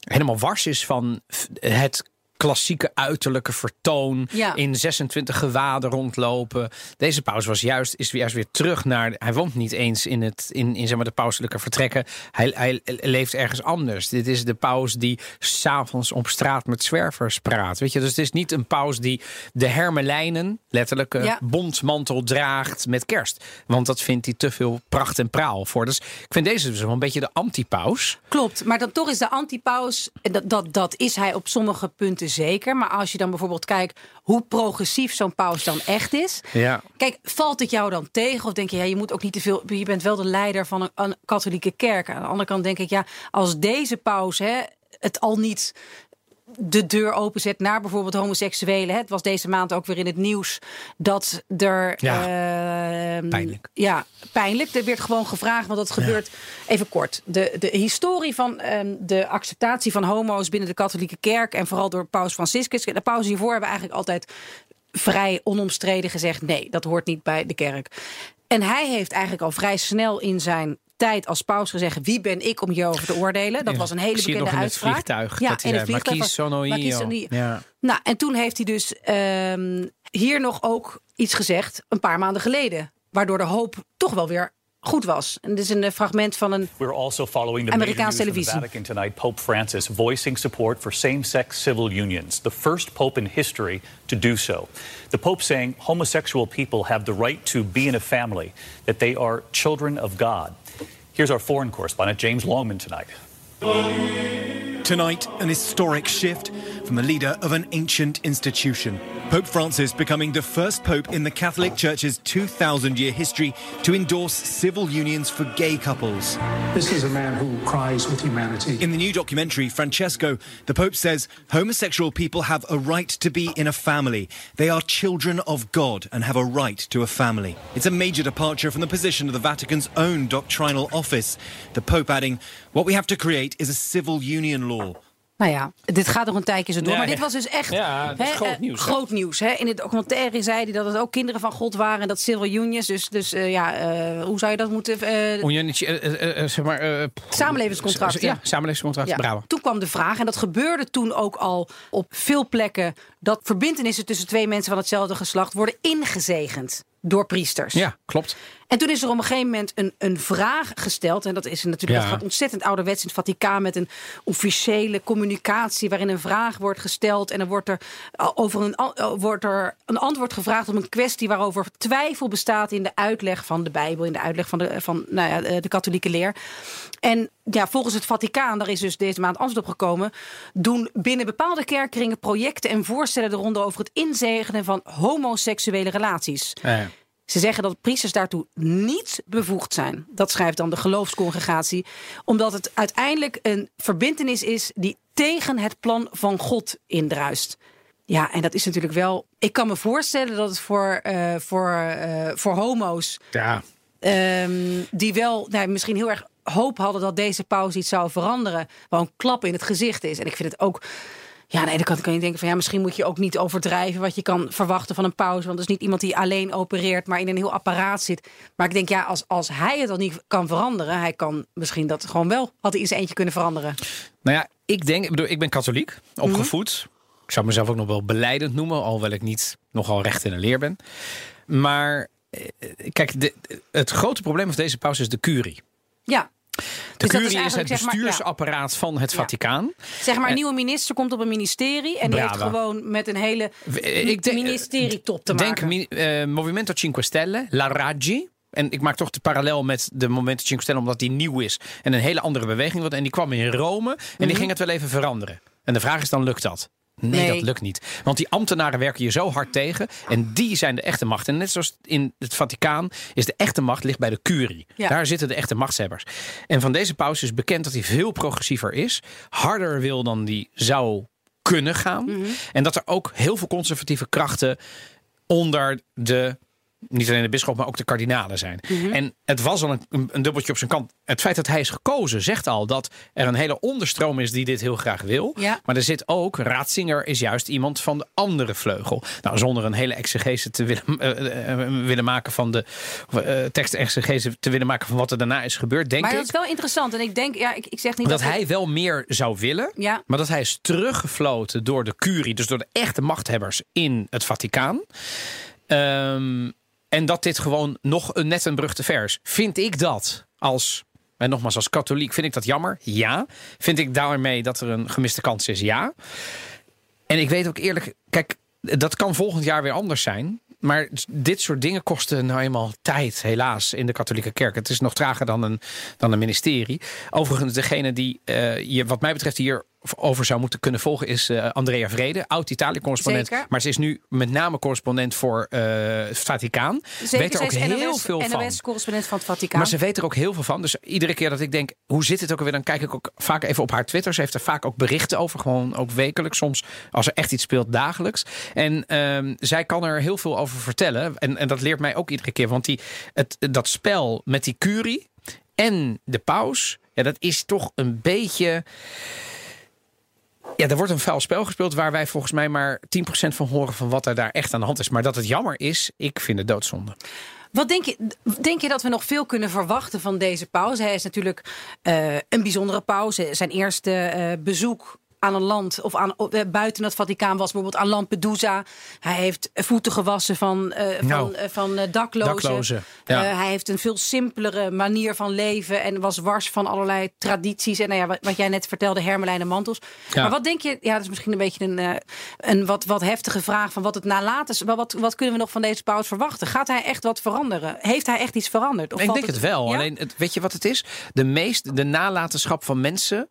helemaal wars is van het klassieke uiterlijke vertoon Ja. in 26 gewaden rondlopen. Deze paus was juist is juist weer terug naar hij woont niet eens in het in, in zeg maar de pauselijke vertrekken. Hij, hij leeft ergens anders. Dit is de paus die s'avonds op straat met zwervers praat. Weet je, dus het is niet een paus die de hermelijnen letterlijke Ja. bontmantel draagt met kerst, want dat vindt hij te veel pracht en praal voor. Dus ik vind deze dus wel een beetje de anti-paus. Klopt, maar dan toch is de antipaus, en dat, dat, dat is hij op sommige punten zeker. Maar als je dan bijvoorbeeld kijkt hoe progressief zo'n paus dan echt is. Ja. Kijk, valt het jou dan tegen? Of denk je, ja, je moet ook niet te veel. Je bent wel de leider van een, een katholieke kerk. Aan de andere kant denk ik, ja, als deze paus hè, het al niet de deur openzet naar bijvoorbeeld homoseksuelen. Het was deze maand ook weer in het nieuws dat er. Ja, ehm, pijnlijk. Ja, pijnlijk. Er werd gewoon gevraagd, want dat gebeurt. Even kort. De, de historie van ehm, de acceptatie van homo's binnen de katholieke kerk. en vooral door Paus Franciscus. De pausen hiervoor hebben eigenlijk altijd vrij onomstreden gezegd: nee, dat hoort niet bij de kerk. En hij heeft eigenlijk al vrij snel in zijn tijd als paus gezegd: wie ben ik om hierover te oordelen? Dat Ja, was een hele bekende nog in het uitspraak. vliegtuig, Ja, dat in het vliegtuig. "Marquis was- sono Marquis io." sono io. Ja. Nou, en toen heeft hij dus ehm, hier nog ook iets gezegd, een paar maanden geleden. Waardoor de hoop toch wel weer goed was. En dit is een eh, fragment van een. We're also following the Amerikaanse major news from the. Vatican tonight. Pope Francis voicing support for same-sex civil unions, the first pope in history to do so. The pope saying homosexual people have the right to be in a family, that they are children of God. Here's our foreign correspondent James Longman tonight. Tonight, an historic shift from the leader of an ancient institution. Pope Francis becoming the first pope in the Catholic Church's 2,000 year history to endorse civil unions for gay couples. This is a man who cries with humanity. In the new documentary, Francesco, the Pope says homosexual people have a right to be in a family. They are children of God and have a right to a family. It's a major departure from the position of the Vatican's own doctrinal office. The Pope adding, What we have to create is a civil union Nou ja, dit gaat nog een tijdje zo door. Ja, maar dit was dus echt Ja, het hè, groot eh, nieuws, hè? groot nieuws. Hè? In de documentaire zei hij dat het ook kinderen van God waren. En dat civil unions. Dus, dus eh, ja, eh, hoe zou je dat moeten... eh, zeg maar... eh, Samenlevingscontracten. Ja, samenlevingscontract. Ja. Bravo. Toen kwam de vraag, en dat gebeurde toen ook al op veel plekken, dat verbindenissen tussen twee mensen van hetzelfde geslacht worden ingezegend door priesters. Ja, klopt. En toen is er op een gegeven moment een, een vraag gesteld. En dat is natuurlijk Ja. dat gaat ontzettend ouderwets in het Vaticaan met een officiële communicatie waarin een vraag wordt gesteld. En dan wordt er over een, a- wordt er een antwoord gevraagd op een kwestie waarover twijfel bestaat in de uitleg van de Bijbel, in de uitleg van de, van, nou ja, de katholieke leer. En ja, volgens het Vaticaan, daar is dus deze maand antwoord op gekomen, doen binnen bepaalde kerkkringen projecten en voorstellen de ronde over het inzegenen van homoseksuele relaties. Ja. Ze zeggen dat priesters daartoe niet bevoegd zijn. Dat schrijft dan de geloofscongregatie. Omdat het uiteindelijk een verbintenis is die tegen het plan van God indruist. Ja, en dat is natuurlijk wel. Ik kan me voorstellen dat het voor, eh, voor, eh, voor homo's. ja. ehm, die wel nou, misschien heel erg hoop hadden dat deze pauze iets zou veranderen. wel een klap in het gezicht is. En ik vind het ook. Ja, aan de ene kant kan je denken van ja, misschien moet je ook niet overdrijven wat je kan verwachten van een pauze. Want het is niet iemand die alleen opereert, maar in een heel apparaat zit. Maar ik denk ja, als, als hij het al niet kan veranderen, hij kan misschien dat gewoon wel, had hij in zijn eentje kunnen veranderen. Nou ja, ik denk, ik bedoel, ik ben katholiek, opgevoed. Ik zou mezelf ook nog wel beleidend noemen, alhoewel ik niet nogal recht in de leer ben. Maar eh, kijk, de, het grote probleem van deze pauze is de curie. Ja. De Dus is curie is, het maar, ja. bestuursapparaat van het Ja. Vaticaan. Zeg maar, een En- nieuwe minister komt op een ministerie en die heeft gewoon met een hele Eh, denk- ministerietop te Denk maken. mi- eh, Movimento Cinque Stelle, La Raggi. En ik maak toch de parallel met de Movimento Cinque Stelle, omdat die nieuw is en een hele andere beweging wordt. En die kwam in Rome en die ging het wel even veranderen. En de vraag is dan, lukt dat? Nee. Nee. dat lukt niet. Want die ambtenaren werken je zo hard tegen. En die zijn de echte macht. En net zoals in het Vaticaan is de echte macht ligt bij de curie. Ja. Daar zitten de echte machtshebbers. En van deze paus is bekend dat hij veel progressiever is. Harder wil dan die zou kunnen gaan. Mhm. En dat er ook heel veel conservatieve krachten onder de. Niet alleen de bisschop, maar ook de kardinalen zijn. Mhm. En het was al een, een, dubbeltje op zijn kant. Het feit dat hij is gekozen zegt al dat er een hele onderstroom is die dit heel graag wil. Ja. Maar er zit ook, Ratzinger is juist iemand van de andere vleugel. Nou, zonder een hele exegese te willen, eh, eh, eh, willen maken van de uh, tekstexegese te willen maken van wat er daarna is gebeurd, denk maar ik. dat is wel interessant. En ik denk, ja, ik, ik zeg niet dat dat, hij wel meer zou willen. Ja. Maar dat hij is teruggefloten door de curie, dus door de echte machthebbers in het Vaticaan. Ehm, en dat dit gewoon nog een, net een brug te ver. Vind ik dat als, en nogmaals als katholiek, vind ik dat jammer? Ja. Vind ik daarmee dat er een gemiste kans is? Ja. En ik weet ook eerlijk, kijk, dat kan volgend jaar weer anders zijn. Maar dit soort dingen kosten nou eenmaal tijd, helaas, in de katholieke kerk. Het is nog trager dan een, dan een ministerie. Overigens, degene die uh, je, wat mij betreft, hier over zou moeten kunnen volgen, is uh, Andrea Vrede, oud-Italië-correspondent. Maar ze is nu met name correspondent voor uh, het Vaticaan. Zeker, weet er ook heel NOS, veel van. correspondent van het Vaticaan. Maar ze weet er ook heel veel van. Dus iedere keer dat ik denk, hoe zit het ook alweer? Dan kijk ik ook vaak even op haar Twitter. Ze heeft er vaak ook berichten over. Gewoon ook wekelijks. Soms als er echt iets speelt, dagelijks. En um, zij kan er heel veel over vertellen. En, en dat leert mij ook iedere keer. Want die, het, dat spel met die curie en de paus. Ja, dat is toch een beetje... Ja, er wordt een vuil spel gespeeld waar wij volgens mij maar 10% van horen van wat er daar echt aan de hand is. Maar dat het jammer is, ik vind het doodzonde. Wat denk je, denk je dat we nog veel kunnen verwachten van deze pauze? Hij is natuurlijk uh, een bijzondere pauze. Zijn eerste uh, bezoek aan een land of aan, uh, buiten het Vaticaan was bijvoorbeeld aan Lampedusa. Hij heeft voeten gewassen van, uh, nou, van, uh, van daklozen. daklozen ja. hij heeft een veel simpelere manier van leven en was wars van allerlei tradities. En nou ja, wat, wat jij net vertelde, hermelijnen mantels. Ja. Maar wat denk je, ja, dat is misschien een beetje een, een wat, wat heftige vraag van wat het nalaten is. Wat, wat kunnen we nog van deze paus verwachten? Gaat hij echt wat veranderen? Heeft hij echt iets veranderd? Of ik denk het, het wel. Ja? Alleen, het, weet je wat het is? De meest, de nalatenschap van mensen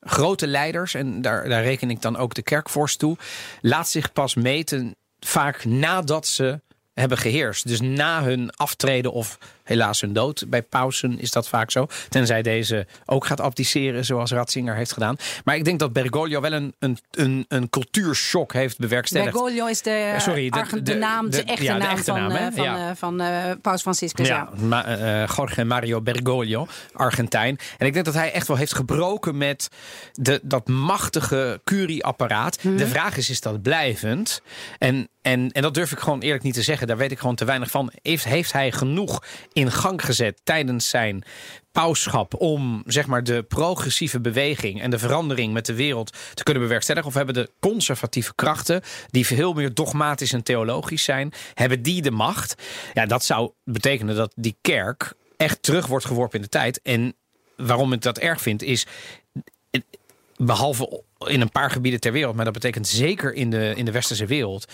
grote leiders, en daar, daar reken ik dan ook de kerkvorst toe, laat zich pas meten vaak nadat ze hebben geheerst. Dus na hun aftreden of helaas hun dood. Bij pausen is dat vaak zo. Tenzij deze ook gaat abdiceren, zoals Ratzinger heeft gedaan. Maar ik denk dat Bergoglio wel een, een, een, een cultuurshock heeft bewerkstelligd. Bergoglio is de, Eh, sorry, de- Argent- de- de, naam, de, echte ja, de naam echte van, naam, eh, van, Ja. eh, van eh, Paus Franciscus. Ja. Ja, Ma- Jorge Mario Bergoglio, Argentijn. En ik denk dat hij echt wel heeft gebroken met de, dat machtige curieapparaat. Mhm. De vraag is, is dat blijvend? En, en, en dat durf ik gewoon eerlijk niet te zeggen. Daar weet ik gewoon te weinig van. Heeft, heeft hij genoeg in gang gezet tijdens zijn pauschap om zeg maar de progressieve beweging en de verandering met de wereld te kunnen bewerkstelligen? Of hebben de conservatieve krachten, die veel meer dogmatisch en theologisch zijn, hebben die de macht? Ja, dat zou betekenen dat die kerk echt terug wordt geworpen in de tijd. En waarom ik dat erg vind, is behalve in een paar gebieden ter wereld, maar dat betekent zeker in de, in de westerse wereld.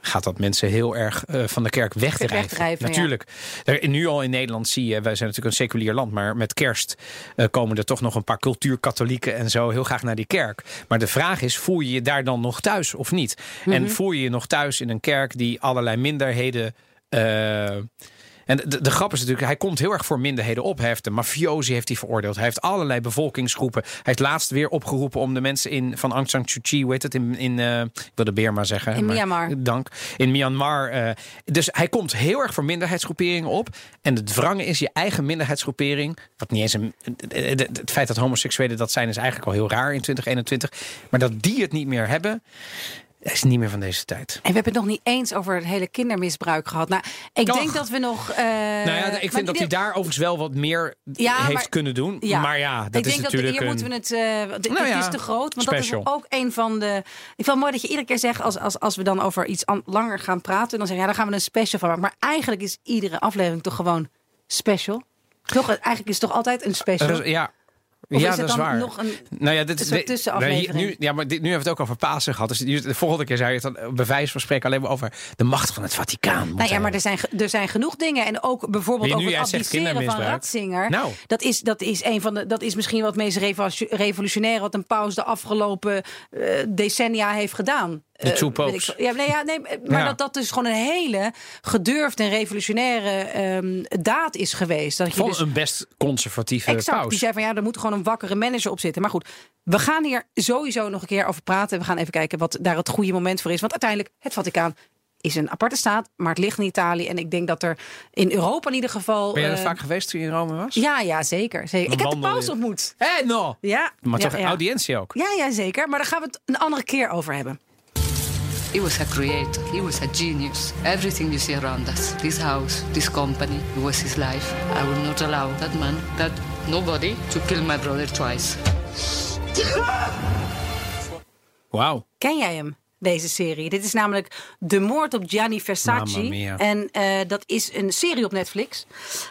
Gaat dat mensen heel erg eh, van de kerk wegdrijven? Wegdrijven, ja. Natuurlijk. Er- Nu al in Nederland zie je, wij zijn natuurlijk een seculier land, maar met kerst eh, komen er toch nog een paar cultuurkatholieken en zo heel graag naar die kerk. Maar de vraag is, voel je je daar dan nog thuis of niet? Mhm. En voel je je nog thuis in een kerk die allerlei minderheden. eh, en de, de grap is natuurlijk, hij komt heel erg voor minderheden op. Hij heeft de mafiosi heeft hij veroordeeld. Hij heeft allerlei bevolkingsgroepen. Hij heeft laatst weer opgeroepen om de mensen in van Aung San Suu Kyi, hoe heet het in, in eh, ik wilde Beerma zeggen. In maar- Myanmar. Dank. In Myanmar. eh, dus hij komt heel erg voor minderheidsgroeperingen op. En het wrange is je eigen minderheidsgroepering. Wat niet eens een. Het feit dat homoseksuelen dat zijn is eigenlijk al heel raar in 2021. Maar dat die het niet meer hebben. Is niet meer van deze tijd. En we hebben het nog niet eens over het hele kindermisbruik gehad. Nou, ik denk dat we nog. eh, nou ja, ik vind dat hij daar overigens wel wat meer Ja, heeft maar- kunnen doen. Maar ja, dat ik is denk natuurlijk dat hier een... moeten we het. eh, dit Nou ja, is te groot. Want special. dat is ook een van de. Ik vind het mooi dat je iedere keer zegt. Als, als, als we dan over iets an- langer gaan praten. Dan zeg je ja, dan gaan we een special van maken. Maar eigenlijk is iedere aflevering toch gewoon special. Toch? Eigenlijk is het toch altijd een special. Ja. Of ja, is dat is waar. nog een- nou ja, dit is tussenaflevering? nee, nu, ja, maar dit, nu hebben we het ook over Pasen gehad. Dus de volgende keer zou je het dan bij wijze van spreken alleen maar over de macht van het Vaticaan. Nou ja, maar er zijn, er zijn genoeg dingen. En ook bijvoorbeeld over het abdiceren van. Ratzinger. Nou. Dat, is, dat, is een van de, dat is misschien wat het meest revo- revolutionaire... wat een paus de afgelopen eh, decennia heeft gedaan. De Eh, ik popes. veel. Ja, nee, ja, nee, maar Ja. dat dat dus gewoon een hele gedurfde en revolutionaire ehm, daad is geweest. Dat je Van dus een best conservatieve Exact. paus. Die zei van ja, er moet gewoon een wakkere manager op zitten. Maar goed, we gaan hier sowieso nog een keer over praten. We gaan even kijken wat daar het goede moment voor is. Want uiteindelijk, het Vaticaan is een aparte staat, maar het ligt in Italië. En ik denk dat er in Europa in ieder geval. Ben je er eh, vaak geweest toen je in Rome was? Ja, ja, zeker. zeker. Ik heb de paus ontmoet. Hé, no! Ja, Maar ja, toch ja. audiëntie ook. Ja, ja, zeker. Maar daar gaan we het een andere keer over hebben. He was a creator. He was a genius. Everything you see around us, this house, this company, it was his life. I will not allow that man, that nobody, to kill my brother twice. Wow. Ken jij hem? Deze serie. Dit is namelijk De Moord op Gianni Versace. En eh, dat is een serie op Netflix.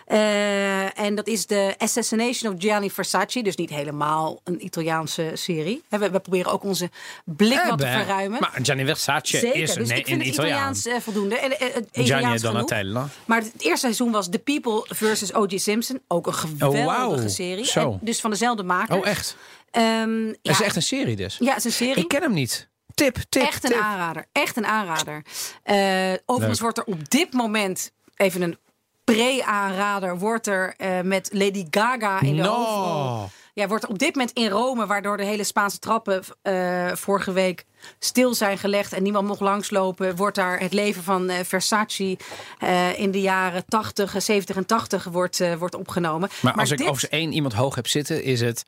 Eh, en dat is de Assassination of Gianni Versace. Dus niet helemaal een Italiaanse serie. We, we proberen ook onze blik wat te Eh, verruimen. Maar Gianni Versace Zeker, is dus nee, ik vind in het Italiaans. Eh, voldoende. En, het Gianni. Donatella. Maar het eerste seizoen was The People versus O.J. Simpson. Ook een geweldige Oh, wauw. serie. En dus van dezelfde makers. Oh, echt? Ehm, Dat ja, is echt een serie dus. Ja, het is een serie. Ik ken hem niet. Tip, tip, Echt een tip. aanrader. Echt een aanrader. Eh, overigens Leuk. wordt er op dit moment even een pre-aanrader wordt er eh, met Lady Gaga in de No. hoofdrol. Ja, wordt er op dit moment in Rome, waardoor de hele Spaanse trappen eh, vorige week stil zijn gelegd en niemand mocht langslopen, wordt daar het leven van eh, Versace eh, in de jaren 80, 70 en 80 wordt, eh, wordt opgenomen. Maar als ik overigens één iemand hoog heb zitten, is het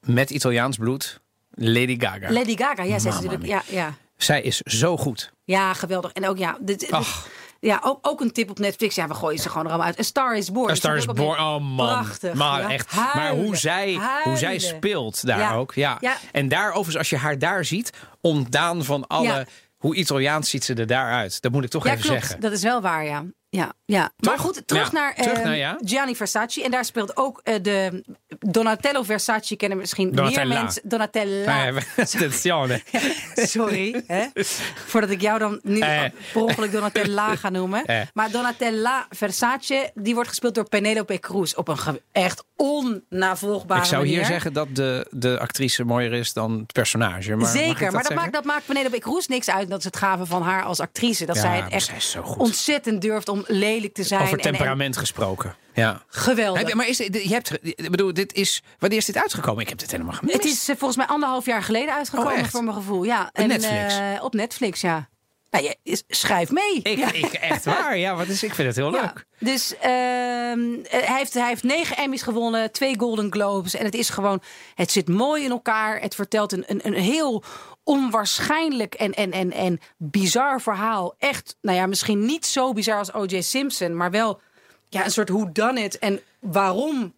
met Italiaans bloed Lady Gaga. Lady Gaga, ja, zij is natuurlijk, ja, ja. Zij is zo goed. Ja, geweldig. En ook ja, dit, dit- Ach. ja ook, ook een tip op Netflix. Ja, we gooien ze gewoon er allemaal uit. A Star is Born. A Star is Born. Oh man. Prachtig. Maar ja. echt. Maar hoe zij, hoe zij speelt daar Ja. ook. Ja. Ja. En daar overigens, als je haar daar ziet, ontdaan van alle. Hoe Italiaans ziet ze er daaruit. Dat moet ik toch even klopt. zeggen. Dat is wel waar, ja. Ja, ja. Maar goed, terug Ja. naar, Terug eh, naar, ja. Gianni Versace. En daar speelt ook eh, de Donatello Versace. Kennen misschien Donatella. meer mensen. Donatella. Attenzione. Sorry. Hè? Voordat ik jou dan nu Eh. per ongeluk Donatella ga noemen. Eh. Maar Donatella Versace, die wordt gespeeld door Penelope Cruz. Op een echt onnavolgbare Ik zou manier. hier zeggen dat de, de actrice mooier is dan het personage. Maar Zeker, maar dat maakt, dat maakt Penelope Cruz niks uit. Dat is het gave van haar als actrice. Dat Ja, zij het echt zij is zo goed. ontzettend durft om om lelijk te zijn. Over en- en- temperament gesproken. Ja. geweldig. Heb maar is, je hebt, ik bedoel, dit is, wanneer is dit uitgekomen? Ik heb dit helemaal gemist. Het is eh, volgens mij anderhalf jaar geleden uitgekomen Oh, voor mijn gevoel. Ja. Op Netflix? eh, op Netflix, ja. Nou, je, schrijf mee. Ik, Ja. ik, echt waar, ja. Wat is, ik vind het heel Ja, leuk. Dus ehm, eh, hij, heeft, hij heeft negen Emmys gewonnen, twee Golden Globes. En het is gewoon, het zit mooi in elkaar. Het vertelt een, een, een heel onwaarschijnlijk en, en, en, en bizar verhaal. Echt, nou ja, misschien niet zo bizar als O.J. Simpson, maar wel ja, een soort hoe dan het en waarom.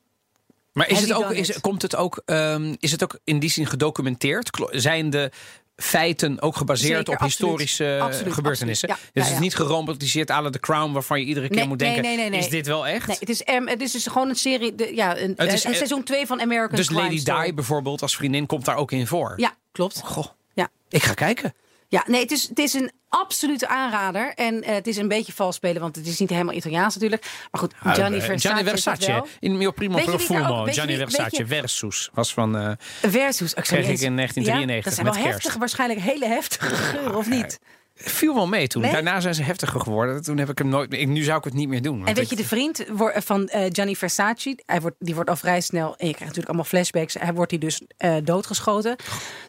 Maar is het ook, is, komt het ook, ehm, is het ook in die zin gedocumenteerd? Zijn de feiten ook gebaseerd Zeker, op absoluut. historische Absoluut, gebeurtenissen? absoluut. Ja, dus ja, het is ja. niet geromantiseerd à la The Crown... waarvan je iedere keer Nee, moet denken, nee, nee, nee. is dit wel echt? Nee, het is, em, het is dus gewoon een serie, de, ja, een, Het is, een eh, seizoen 2 van American dus Lady Story. Di bijvoorbeeld als vriendin komt daar ook in voor? Ja, klopt. Goh, Ja. ik ga kijken. Ja, nee, het is, het is een absolute aanrader. En eh, het is een beetje vals spelen, want het is niet helemaal Italiaans natuurlijk. Maar goed, Gianni Eh, Versace, Gianni Versace. wel. In mio primo profumo. Gianni Versace versus. Was van... eh, Versus. Ik, Kreeg ik in 1993 Ja, dat zijn met wel kerst. heftig, waarschijnlijk hele heftige geuren, of niet? Viel wel mee toen. Nee? Daarna zijn ze heftiger geworden. Toen heb ik hem nooit... Ik, nu zou ik het niet meer doen. En weet je, de vriend van eh Gianni Versace, hij wordt, die wordt al vrij snel, en je krijgt natuurlijk allemaal flashbacks, hij wordt hij dus eh, doodgeschoten.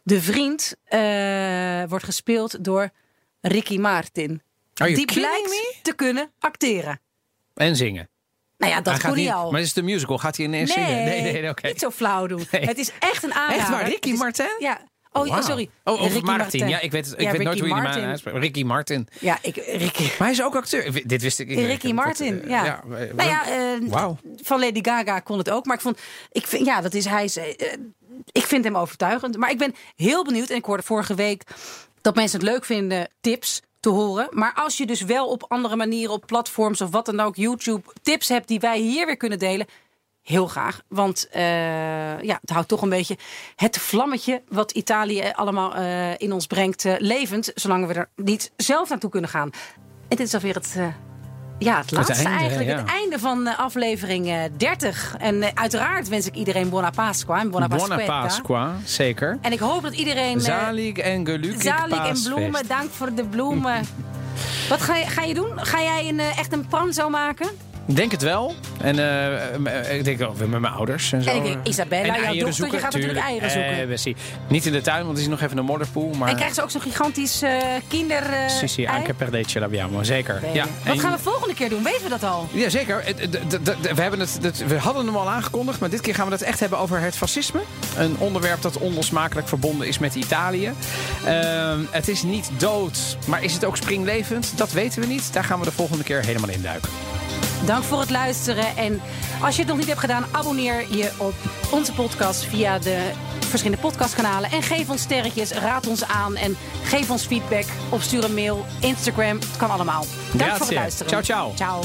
De vriend eh, wordt gespeeld door Ricky Martin. Die blijkt me? te kunnen acteren. En zingen. Nou ja, dat kon hij niet- al. Maar is het een musical? Gaat hij ineens nee, zingen? Nee, nee, oké. niet zo flauw doen. Nee. Het is echt een aanrader. Echt waar? Ricky is- Martin? Ja. Oh, oh, sorry. Oh, of Ricky Martin. Ja, ik weet, ik Ja, weet nooit hoe je die Martin. naam uitspreekt. Ricky Martin. Ja, ik, Ricky. Maar hij is ook acteur. Dit wist ik niet. Ricky Ik- Martin, eh, ja. eh, nou ja, Wauw. van Lady Gaga kon het ook. Maar ik vond, ik vind, ja, dat is hij. is, ik vind hem overtuigend. Maar ik ben heel benieuwd. En ik hoorde vorige week dat mensen het leuk vinden tips te horen. Maar als je dus wel op andere manieren, op platforms of wat dan ook, YouTube, tips hebt die wij hier weer kunnen delen. Heel graag. Want eh, ja, het houdt toch een beetje het vlammetje wat Italië allemaal eh, in ons brengt eh, levend. Zolang we er niet zelf naartoe kunnen gaan. En dit is alweer het, ja, het laatste einde, eigenlijk. ja. Het einde van aflevering eh, 30. En uiteraard wens ik iedereen Buona Pasqua. En Buona. Pasqua, zeker. En ik hoop dat iedereen... Zalig en gelukkig Zalig en bloemen. Dank voor de bloemen. Wat ga je, ga je doen? Ga jij een, echt een pranzo maken? Ik denk het wel. En eh, ik denk ook weer met mijn ouders. En, zo. En ik denk, Isabella, jouw eieren dochter, zoeken, je gaat natuurlijk tuurlijk. eieren zoeken. Eh. Niet in de tuin, want er is nog even een modderpoel. Maar En krijgen ze ook zo'n gigantisch eh kinder... eh, Sì, sì, anche per ce l'abbiamo, zeker. Ja, Wat en- gaan we volgende keer doen? Weten we dat al? Ja, zeker. Het- het- het- het- We, hebben het, het- we hadden hem al aangekondigd, maar dit keer gaan we het echt hebben over het fascisme. Een onderwerp dat onlosmakelijk verbonden is met Italië. Ehm, het is niet dood, maar is het ook springlevend? Dat weten we niet. Daar gaan we de volgende keer helemaal in duiken. Dank voor het luisteren. En als je het nog niet hebt gedaan, abonneer je op onze podcast via de verschillende podcastkanalen. En geef ons sterretjes, raad ons aan en geef ons feedback. Of stuur een mail, Instagram, het kan allemaal. Dank voor het luisteren. Ciao, ciao. Ciao.